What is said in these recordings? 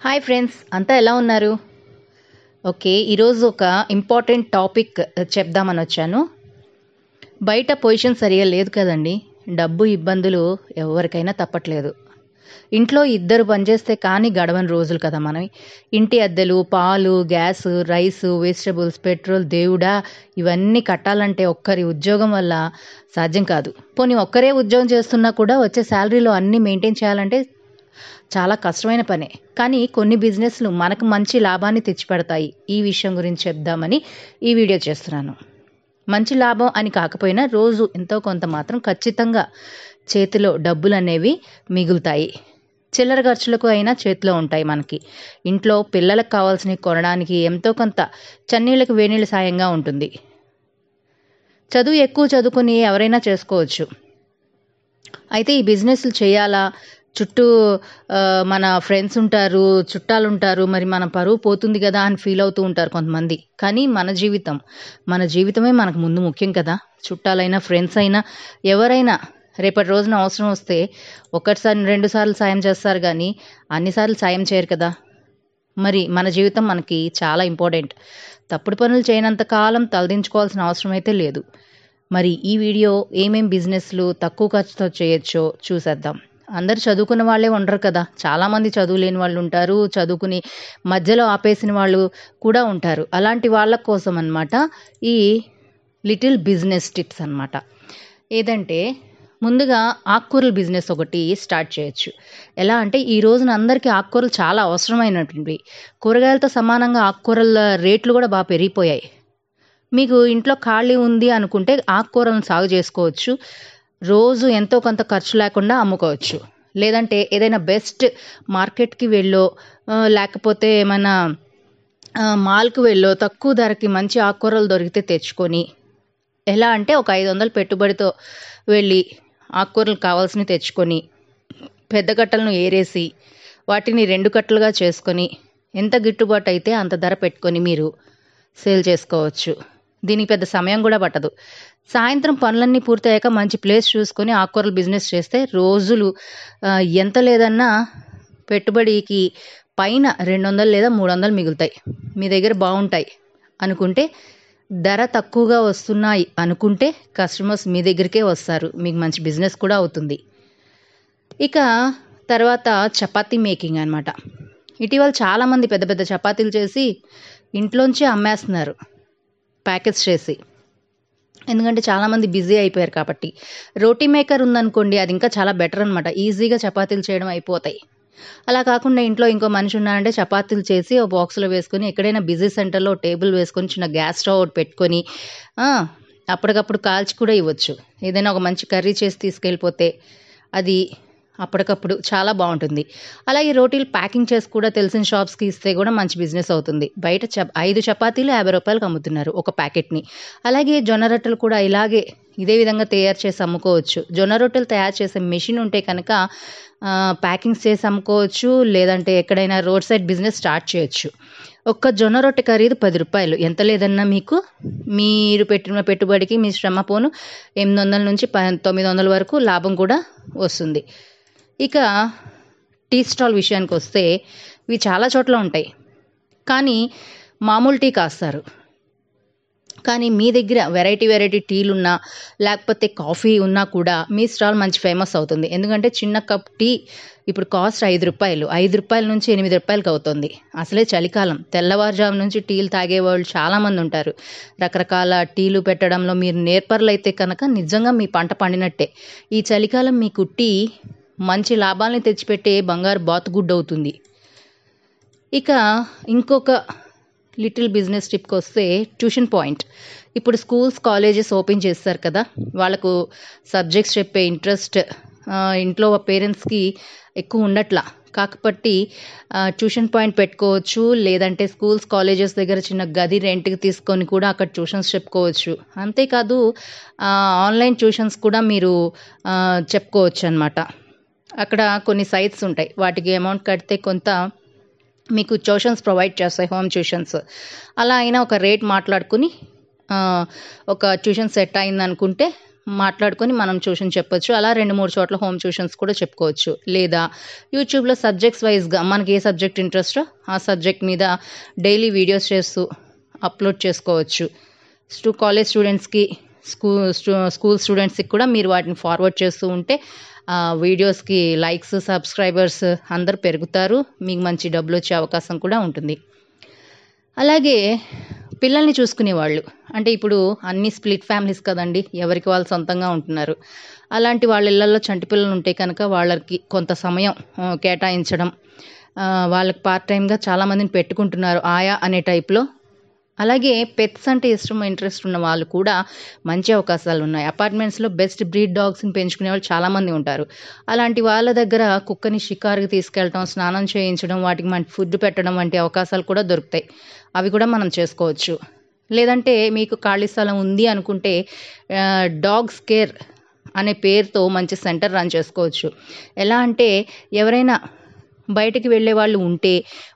Hi friends అంతా ఎలా ఉన్నారు? ఓకే ఈరోజు ఒక ఇంపార్టెంట్ టాపిక్ uh, చెప్దామని వచ్చాను. బయట పొజిషన్ సరిగా లేదు కదండి. డబ్బు ఇబ్బందులు ఎవరికైనా తప్పట్లేదు. ఇంట్లో ఇద్దరు పనిచేస్తే కానీ గడవని రోజులు కదా మనం ఇంటి అద్దెలు పాలు గ్యాస్ రైస్ వెజిటబుల్స్ పెట్రోల్ దేవుడా ఇవన్నీ కట్టాలంటే ఒక్కరి ఉద్యోగం వల్ల సాధ్యం కాదు. పోనీ ఒక్కరే ఉద్యోగం చేస్తున్నా కూడా వచ్చే శాలరీలో అన్నీ మెయింటైన్ చేయాలంటే చాలా కష్టమైన పనే. కానీ కొన్ని బిజినెస్లు మనకు మంచి లాభాన్ని తెచ్చిపెడతాయి. ఈ విషయం గురించి చెప్దామని ఈ వీడియో చేస్తున్నాను. మంచి లాభం అని కాకపోయినా రోజు ఎంతో కొంత మాత్రం ఖచ్చితంగా చేతిలో డబ్బులు అనేవి మిగులుతాయి. చిల్లర ఖర్చులకు అయినా చేతిలో ఉంటాయి మనకి. ఇంట్లో పిల్లలకు కావాల్సినవి కొనడానికి ఎంతో కొంత చన్నీళ్ళకి వేణీళ్ళ సాయంగా ఉంటుంది. చదువు ఎక్కువ చదువుకుని ఎవరైనా చేసుకోవచ్చు. అయితే ఈ బిజినెస్లు చేయాలా? చుట్టూ మన ఫ్రెండ్స్ ఉంటారు చుట్టాలు ఉంటారు మరి మన పరువు పోతుంది కదా అని ఫీల్ అవుతూ ఉంటారు కొంతమంది. కానీ మన జీవితం మన జీవితమే మనకు ముందు ముఖ్యం కదా. చుట్టాలైనా ఫ్రెండ్స్ అయినా ఎవరైనా రేపటి రోజున అవసరం వస్తే ఒకటిసారి రెండు సార్లు సాయం చేస్తారు కానీ అన్నిసార్లు సాయం చేయరు కదా. మరి మన జీవితం మనకి చాలా ఇంపార్టెంట్ తప్పుడు పనులు చేయనంత కాలం తలదించుకోవాల్సిన అవసరం అయితే లేదు. మరి ఈ వీడియో ఏమేం బిజినెస్లు తక్కువ ఖర్చుతో చేయొచ్చో చూసేద్దాం. అందరు చదువుకున్న వాళ్ళే ఉండరు కదా. చాలామంది చదువు లేని వాళ్ళు ఉంటారు. చదువుకుని మధ్యలో ఆపేసిన వాళ్ళు కూడా ఉంటారు. అలాంటి వాళ్ళ కోసం అన్నమాట ఈ లిటిల్ బిజినెస్ టిప్స్ అన్నమాట. ఏదంటే ముందుగా ఆకుకూరల బిజినెస్ ఒకటి స్టార్ట్ చేయొచ్చు. ఎలా అంటే ఈ రోజున అందరికీ ఆకుకూరలు చాలా అవసరమైనటువంటివి. కూరగాయలతో సమానంగా ఆకుకూరల రేట్లు కూడా బాగా పెరిగిపోయాయి. మీకు ఇంట్లో ఖాళీ ఉంది అనుకుంటే ఆకుకూరలను సాగు చేసుకోవచ్చు. రోజు ఎంతో కొంత ఖర్చు లేకుండా అమ్ముకోవచ్చు. లేదంటే ఏదైనా బెస్ట్ మార్కెట్కి వెళ్ళో లేకపోతే ఏమైనా మాల్కి వెళ్ళో తక్కువ ధరకి మంచి ఆకుకూరలు దొరికితే తెచ్చుకొని ఎలా అంటే ఒక ఐదు వందలు పెట్టుబడితో వెళ్ళి ఆకుకూరలు కావాల్సినవి తెచ్చుకొని పెద్ద కట్టలను ఏరేసి వాటిని రెండు కట్టలుగా చేసుకొని ఎంత గిట్టుబాటు అయితే అంత ధర పెట్టుకొని మీరు సేల్ చేసుకోవచ్చు. దీనికి పెద్ద సమయం కూడా పట్టదు. సాయంత్రం పనులన్నీ పూర్తయ్యాక మంచి ప్లేస్ చూసుకొని ఆకుకూరలు బిజినెస్ చేస్తే రోజులు ఎంత లేదన్నా పెట్టుబడికి పైన రెండు వందలు లేదా మూడు వందలు మిగులుతాయి. మీ దగ్గర బాగుంటాయి అనుకుంటే ధర తక్కువగా వస్తున్నాయి అనుకుంటే కస్టమర్స్ మీ దగ్గరికే వస్తారు. మీకు మంచి బిజినెస్ కూడా అవుతుంది. ఇక తర్వాత చపాతీ మేకింగ్ అనమాట ఇటీవల చాలామంది పెద్ద పెద్ద చపాతీలు చేసి ఇంట్లోంచి అమ్మేస్తున్నారు. ప్యాకెట్స్ చేసి. ఎందుకంటే చాలామంది బిజీ అయిపోయారు కాబట్టి. రోటీ మేకర్ ఉందనుకోండి అది ఇంకా చాలా బెటర్ అనమాట ఈజీగా చపాతీలు చేయడం అయిపోతాయి. అలా కాకుండా ఇంట్లో ఇంకో మనిషి ఉన్నారంటే చపాతీలు చేసి ఓ బాక్స్లో వేసుకొని ఎక్కడైనా బిజీ సెంటర్లో టేబుల్ వేసుకొని చిన్న గ్యాస్ స్టవ్ ఒకటి పెట్టుకొని అప్పటికప్పుడు కాల్చి కూడా ఇవ్వచ్చు. ఏదైనా ఒక మంచి కర్రీ చేసి తీసుకెళ్ళిపోతే అది అప్పటికప్పుడు చాలా బాగుంటుంది. అలాగే రోటీలు ప్యాకింగ్ చేసి కూడా తెలిసిన షాప్స్కి ఇస్తే కూడా మంచి బిజినెస్ అవుతుంది. బయట చప ఐదు చపాతీలు యాభై రూపాయలకు అమ్ముతున్నారు ఒక ప్యాకెట్ని. అలాగే జొన్న రొట్టెలు కూడా ఇలాగే ఇదే విధంగా తయారు చేసి అమ్ముకోవచ్చు. జొన్న రొట్టెలు తయారు చేసే మెషిన్ ఉంటే కనుక ప్యాకింగ్స్ చేసి అమ్ముకోవచ్చు లేదంటే ఎక్కడైనా రోడ్ సైడ్ బిజినెస్ స్టార్ట్ చేయొచ్చు. ఒక్క జొన్న రొట్టె ఖరీదు పది రూపాయలు. ఎంత లేదన్నా మీకు మీరు పెట్టిన పెట్టుబడికి మీ శ్రమ పోను. ఎనిమిది వందల నుంచి ప తొమ్మిది వందల వరకు లాభం కూడా వస్తుంది. ఇక టీ స్టాల్ విషయానికి వస్తే ఇవి చాలా చోట్ల ఉంటాయి. కానీ మామూలు టీ కాస్తారు. కానీ మీ దగ్గర వెరైటీ వెరైటీ టీలు ఉన్నా లేకపోతే కాఫీ ఉన్నా కూడా మీ స్టాల్ మంచి ఫేమస్ అవుతుంది. ఎందుకంటే చిన్న కప్ టీ ఇప్పుడు కాస్ట్ ఐదు రూపాయలు. ఐదు రూపాయల నుంచి ఎనిమిది రూపాయలకి అవుతుంది. అసలే చలికాలం. తెల్లవారుజాము నుంచి టీలు తాగేవాళ్ళు చాలామంది ఉంటారు. రకరకాల టీలు పెట్టడంలో మీరు నేర్పర్లు అయితే కనుక నిజంగా మీ పంట పండినట్టే. ఈ చలికాలం మీకు టీ మంచి లాభాలని తెచ్చిపెట్టే బంగారు బాతుగుడ్డు అవుతుంది. ఇక ఇంకొక లిటిల్ బిజినెస్ టిప్కి వస్తే ట్యూషన్ పాయింట్. ఇప్పుడు స్కూల్స్ కాలేజెస్ ఓపెన్ చేస్తారు కదా. వాళ్ళకు సబ్జెక్ట్స్ చెప్పే ఇంట్రెస్ట్ ఇంట్లో పేరెంట్స్కి ఎక్కువ ఉండట్లా. కాకపోతే ట్యూషన్ పాయింట్ పెట్టుకోవచ్చు. లేదంటే స్కూల్స్ కాలేజెస్ దగ్గర చిన్న గది రెంట్కి తీసుకొని కూడా అక్కడ ట్యూషన్స్ చెప్పుకోవచ్చు. అంతేకాదు ఆన్లైన్ ట్యూషన్స్ కూడా మీరు చెప్పుకోవచ్చు అనమాట అక్కడ కొన్ని సైట్స్ ఉంటాయి. వాటికి అమౌంట్ కడితే కొంత మీకు ట్యూషన్స్ ప్రొవైడ్ చేస్తాయి హోమ్ ట్యూషన్స్ అలా అయినా ఒక రేట్ మాట్లాడుకుని ఒక ట్యూషన్ సెట్ అయింది అనుకుంటే మాట్లాడుకొని మనం ట్యూషన్ చెప్పొచ్చు. అలా రెండు మూడు చోట్ల హోమ్ ట్యూషన్స్ కూడా చెప్పుకోవచ్చు. లేదా యూట్యూబ్లో సబ్జెక్ట్స్ వైజ్గా మనకి ఏ సబ్జెక్ట్ ఇంట్రెస్టో ఆ సబ్జెక్ట్ మీద డైలీ వీడియోస్ చేస్తూ అప్లోడ్ చేసుకోవచ్చు. స్టూ కాలేజ్ స్టూడెంట్స్కి స్కూల్ స్కూల్ స్టూడెంట్స్కి కూడా మీరు వాటిని ఫార్వర్డ్ చేస్తూ ఉంటే వీడియోస్కి లైక్స్ సబ్స్క్రైబర్స్ అందరు పెరుగుతారు. మీకు మంచి డబ్బులు వచ్చే అవకాశం కూడా ఉంటుంది. అలాగే పిల్లల్ని చూసుకునేవాళ్ళు అంటే ఇప్పుడు అన్ని స్ప్లిట్ ఫ్యామిలీస్ కదండి ఎవరికి వాళ్ళు సొంతంగా ఉంటున్నారు. అలాంటి వాళ్ళ ఇళ్ళలో చంటి పిల్లలు ఉంటే కనుక వాళ్ళకి కొంత సమయం కేటాయించడం వాళ్ళకి పార్ట్ టైంగా చాలామందిని పెట్టుకుంటున్నారు ఆయా అనే టైప్లో అలాగే పెట్స్ అంటే ఇష్టం ఇంట్రెస్ట్ ఉన్న వాళ్ళు కూడా మంచి అవకాశాలు ఉన్నాయి. అపార్ట్మెంట్స్లో బెస్ట్ బ్రీడ్ డాగ్స్ని పెంచుకునే వాళ్ళు చాలామంది ఉంటారు. అలాంటి వాళ్ళ దగ్గర కుక్కని షికారుకి తీసుకెళ్ళటం స్నానం చేయించడం వాటికి మంచి ఫుడ్ పెట్టడం వంటి అవకాశాలు కూడా దొరుకుతాయి. అవి కూడా మనం చేసుకోవచ్చు. లేదంటే మీకు ఖాళీ స్థలం ఉంది అనుకుంటే డాగ్స్ కేర్ అనే పేరుతో మంచి సెంటర్ రన్ చేసుకోవచ్చు. ఎలా అంటే ఎవరైనా బయటికి వెళ్ళే వాళ్ళు ఉంటే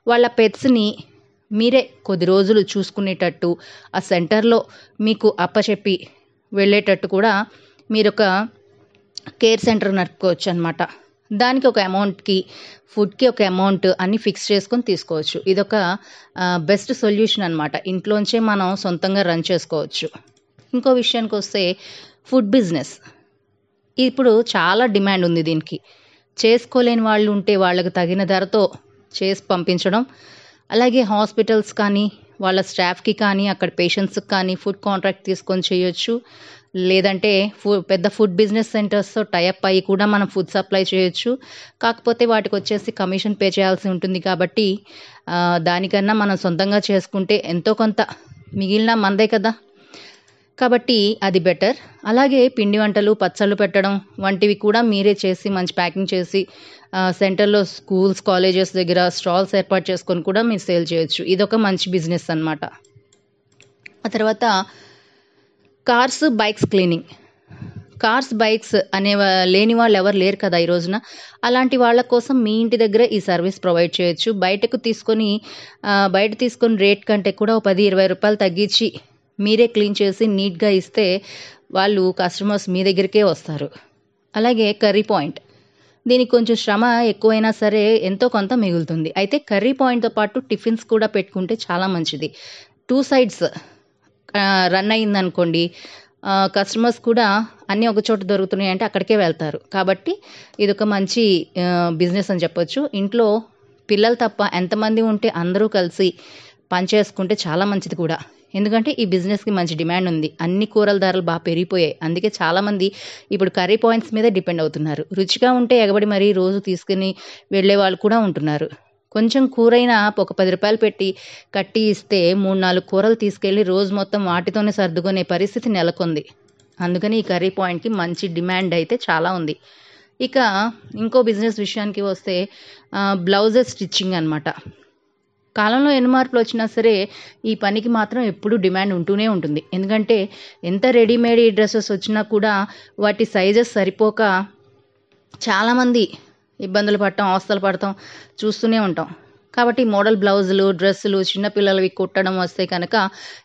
వాళ్ళ పెట్స్ని మీరే కొద్ది రోజులు చూసుకునేటట్టు ఆ సెంటర్లో మీకు అప్పచెప్పి వెళ్ళేటట్టు కూడా మీరు ఒక కేర్ సెంటర్ నడుపుకోవచ్చు అనమాట దానికి ఒక అమౌంట్కి ఫుడ్కి ఒక అమౌంట్ అన్ని ఫిక్స్ చేసుకొని తీసుకోవచ్చు. ఇదొక బెస్ట్ సొల్యూషన్ అనమాట ఇంట్లోంచే మనం సొంతంగా రన్ చేసుకోవచ్చు. ఇంకో విషయానికి వస్తే ఫుడ్ బిజినెస్. ఇప్పుడు చాలా డిమాండ్ ఉంది దీనికి. చేసుకోలేని వాళ్ళు ఉంటే వాళ్ళకి తగిన ధరతో చేసి పంపించడం అలాగే హాస్పిటల్స్ కానీ వాళ్ళ స్టాఫ్కి కానీ అక్కడ పేషెంట్స్కి కానీ ఫుడ్ కాంట్రాక్ట్ తీసుకొని చేయొచ్చు. లేదంటే ఫు పెద్ద ఫుడ్ బిజినెస్ సెంటర్స్తో టైఅప్ అయ్యి కూడా మనం ఫుడ్ సప్లై చేయొచ్చు. కాకపోతే వాటికి వచ్చేసి కమిషన్ పే చేయాల్సి ఉంటుంది కాబట్టి దానికన్నా మనం సొంతంగా చేసుకుంటే ఎంతో కొంత మిగిలిన మందే కదా. కాబట్టి అది బెటర్. అలాగే పిండి వంటలు పచ్చళ్ళు పెట్టడం వంటివి కూడా మీరే చేసి మంచి ప్యాకింగ్ చేసి సెంటర్లో స్కూల్స్ కాలేజెస్ దగ్గర స్టాల్స్ ఏర్పాటు చేసుకొని కూడా మీరు సేల్ చేయొచ్చు. ఇదొక మంచి బిజినెస్ అన్నమాట. ఆ తర్వాత cars bikes cleaning. Cars bikes అనే లేని వాళ్ళు ఎవరు లేరు కదా ఈ రోజున. అలాంటి వాళ్ళ కోసం మీ ఇంటి దగ్గర ఈ సర్వీస్ ప్రొవైడ్ చేయొచ్చు. బయటకు తీసుకొని బయట తీసుకొని రేట్ కంటే కూడా ఒక పది ఇరవై రూపాయలు తగ్గించి మీరే క్లీన్ చేసి నీట్గా ఇస్తే వాళ్ళు కస్టమర్స్ మీ దగ్గరికే వస్తారు. అలాగే కర్రీ పాయింట్. దీనికి కొంచెం శ్రమ ఎక్కువైనా సరే ఎంతో కొంత మిగులుతుంది. అయితే కర్రీ పాయింట్తో పాటు టిఫిన్స్ కూడా పెట్టుకుంటే చాలా మంచిది. టూ సైడ్స్ రన్ అయిందనుకోండి కస్టమర్స్ కూడా అన్నీ ఒక చోట దొరుకుతున్నాయి అంటే అక్కడికే వెళ్తారు. కాబట్టి ఇది ఒక మంచి బిజినెస్ అని చెప్పొచ్చు. ఇంట్లో పిల్లలు తప్ప ఎంతమంది ఉంటే అందరూ కలిసి పనిచేసుకుంటే చాలా మంచిది కూడా. ఎందుకంటే ఈ బిజినెస్కి మంచి డిమాండ్ ఉంది. అన్ని కూరల ధరలు బాగా పెరిగిపోయాయి. అందుకే చాలామంది ఇప్పుడు కర్రీ పాయింట్స్ మీద డిపెండ్ అవుతున్నారు. రుచిగా ఉంటే ఎగబడి మరీ రోజు తీసుకుని వెళ్ళే వాళ్ళు కూడా ఉంటున్నారు. కొంచెం కూరైనా ఒక పది రూపాయలు పెట్టి కట్టి ఇస్తే మూడు నాలుగు కూరలు తీసుకెళ్ళి రోజు మొత్తం వాటితోనే సర్దుకునే పరిస్థితి నెలకొంది. అందుకని ఈ కర్రీ పాయింట్కి మంచి డిమాండ్ అయితే చాలా ఉంది. ఇక ఇంకో బిజినెస్ విషయానికి వస్తే బ్లౌజెస్ స్టిచ్చింగ్ అనమాట కాలంలో ఎన్ని మార్పులు వచ్చినా సరే ఈ పనికి మాత్రం ఎప్పుడూ డిమాండ్ ఉంటూనే ఉంటుంది. ఎందుకంటే ఎంత రెడీమేడ్ డ్రెస్సెస్ వచ్చినా కూడా వాటి సైజెస్ సరిపోక చాలామంది ఇబ్బందులు పడటం అవస్థలు పడటం చూస్తూనే ఉంటాం. కాబట్టి మోడల్ బ్లౌజులు డ్రెస్సులు చిన్నపిల్లలవి కుట్టడం వస్తే కనుక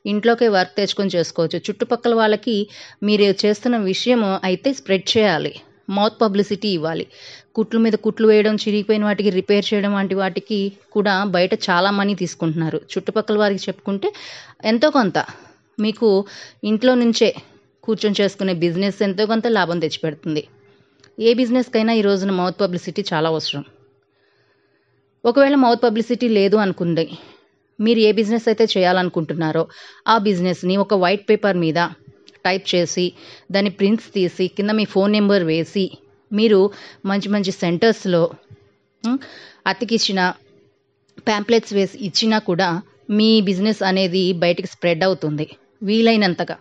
ఇంట్లోకే వర్క్ తెచ్చుకొని చేసుకోవచ్చు. చుట్టుపక్కల వాళ్ళకి మీరు చేస్తున్న విషయం అయితే స్ప్రెడ్ చేయాలి. మౌత్ పబ్లిసిటీ ఇవ్వాలి. కుట్లు మీద కుట్లు వేయడం చిరిగిపోయిన వాటికి రిపేర్ చేయడం వంటి వాటికి కూడా బయట చాలా మనీ తీసుకుంటున్నారు. చుట్టుపక్కల వారికి చెప్పుకుంటే ఎంతో కొంత. మీకు ఇంట్లో నుంచే కూర్చొని చేసుకునే బిజినెస్ ఎంతో కొంత లాభం తెచ్చిపెడుతుంది. ఏ బిజినెస్కైనా ఈ రోజున మౌత్ పబ్లిసిటీ చాలా అవసరం. ఒకవేళ మౌత్ పబ్లిసిటీ లేదు అనుకుంది మీరు ఏ బిజినెస్ అయితే చేయాలనుకుంటున్నారో ఆ బిజినెస్ని ఒక వైట్ పేపర్ మీద టైప్ చేసి దాని ప్రింట్స్ తీసి కింద మీ ఫోన్ నెంబర్ వేసి మీరు మంచి మంచి సెంటర్స్లో అతికిచ్చిన ప్యాంప్లెట్స్ వేసి ఇచ్చినా కూడా మీ బిజినెస్ అనేది బయటికి స్ప్రెడ్ అవుతుంది. వీలైనంతగా.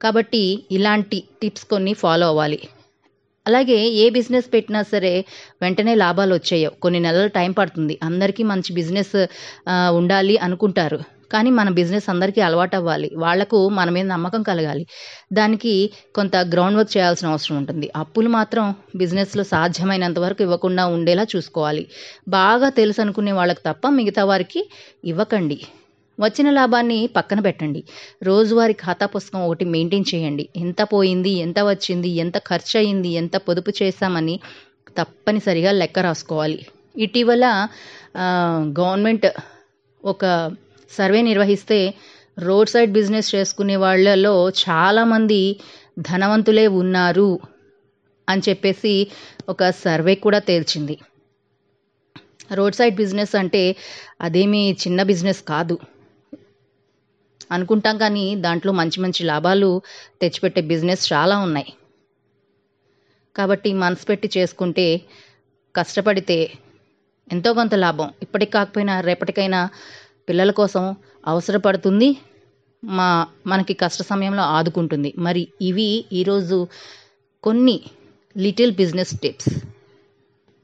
కాబట్టి ఇలాంటి టిప్స్ కొన్ని ఫాలో అవ్వాలి. అలాగే ఏ బిజినెస్ పెట్టినా సరే వెంటనే లాభాలు వచ్చాయో కొన్ని నెలలు టైం పడుతుంది. అందరికీ మంచి బిజినెస్ ఉండాలి అనుకుంటారు. కానీ మన బిజినెస్ అందరికీ అలవాటు అవ్వాలి వాళ్ళకు మన మీద నమ్మకం కలగాలి. దానికి కొంత గ్రౌండ్ వర్క్ చేయాల్సిన అవసరం ఉంటుంది. అప్పులు మాత్రం బిజినెస్లో సాధ్యమైనంత వరకు ఇవ్వకుండా ఉండేలా చూసుకోవాలి. బాగా తెలుసు అనుకునే వాళ్ళకి తప్ప మిగతా వారికి ఇవ్వకండి. వచ్చిన లాభాన్ని పక్కన పెట్టండి. రోజువారి ఖాతా పుస్తకం ఒకటి మెయింటైన్ చేయండి. ఎంత పోయింది ఎంత వచ్చింది ఎంత ఖర్చు అయింది ఎంత పొదుపు చేశామని తప్పనిసరిగా లెక్క రాసుకోవాలి. ఇటీవల గవర్నమెంట్ ఒక సర్వే నిర్వహిస్తే రోడ్ సైడ్ బిజినెస్ చేసుకునే వాళ్ళలో చాలామంది ధనవంతులే ఉన్నారు అని చెప్పేసి ఒక సర్వే కూడా తేల్చింది. రోడ్ సైడ్ బిజినెస్ అంటే అదేమీ చిన్న బిజినెస్ కాదు. అనుకుంటాం కానీ దాంట్లో మంచి మంచి లాభాలు తెచ్చిపెట్టే బిజినెస్ చాలా ఉన్నాయి. కాబట్టి మనసు పెట్టి చేసుకుంటే కష్టపడితే ఎంతో కొంత లాభం. ఇప్పటికి కాకపోయినా రేపటికైనా పిల్లల కోసం అవసరపడుతుంది మా మనకి కష్ట సమయంలో ఆదుకుంటుంది. మరి ఇవి ఈరోజు కొన్ని లిటిల్ బిజినెస్ టిప్స్.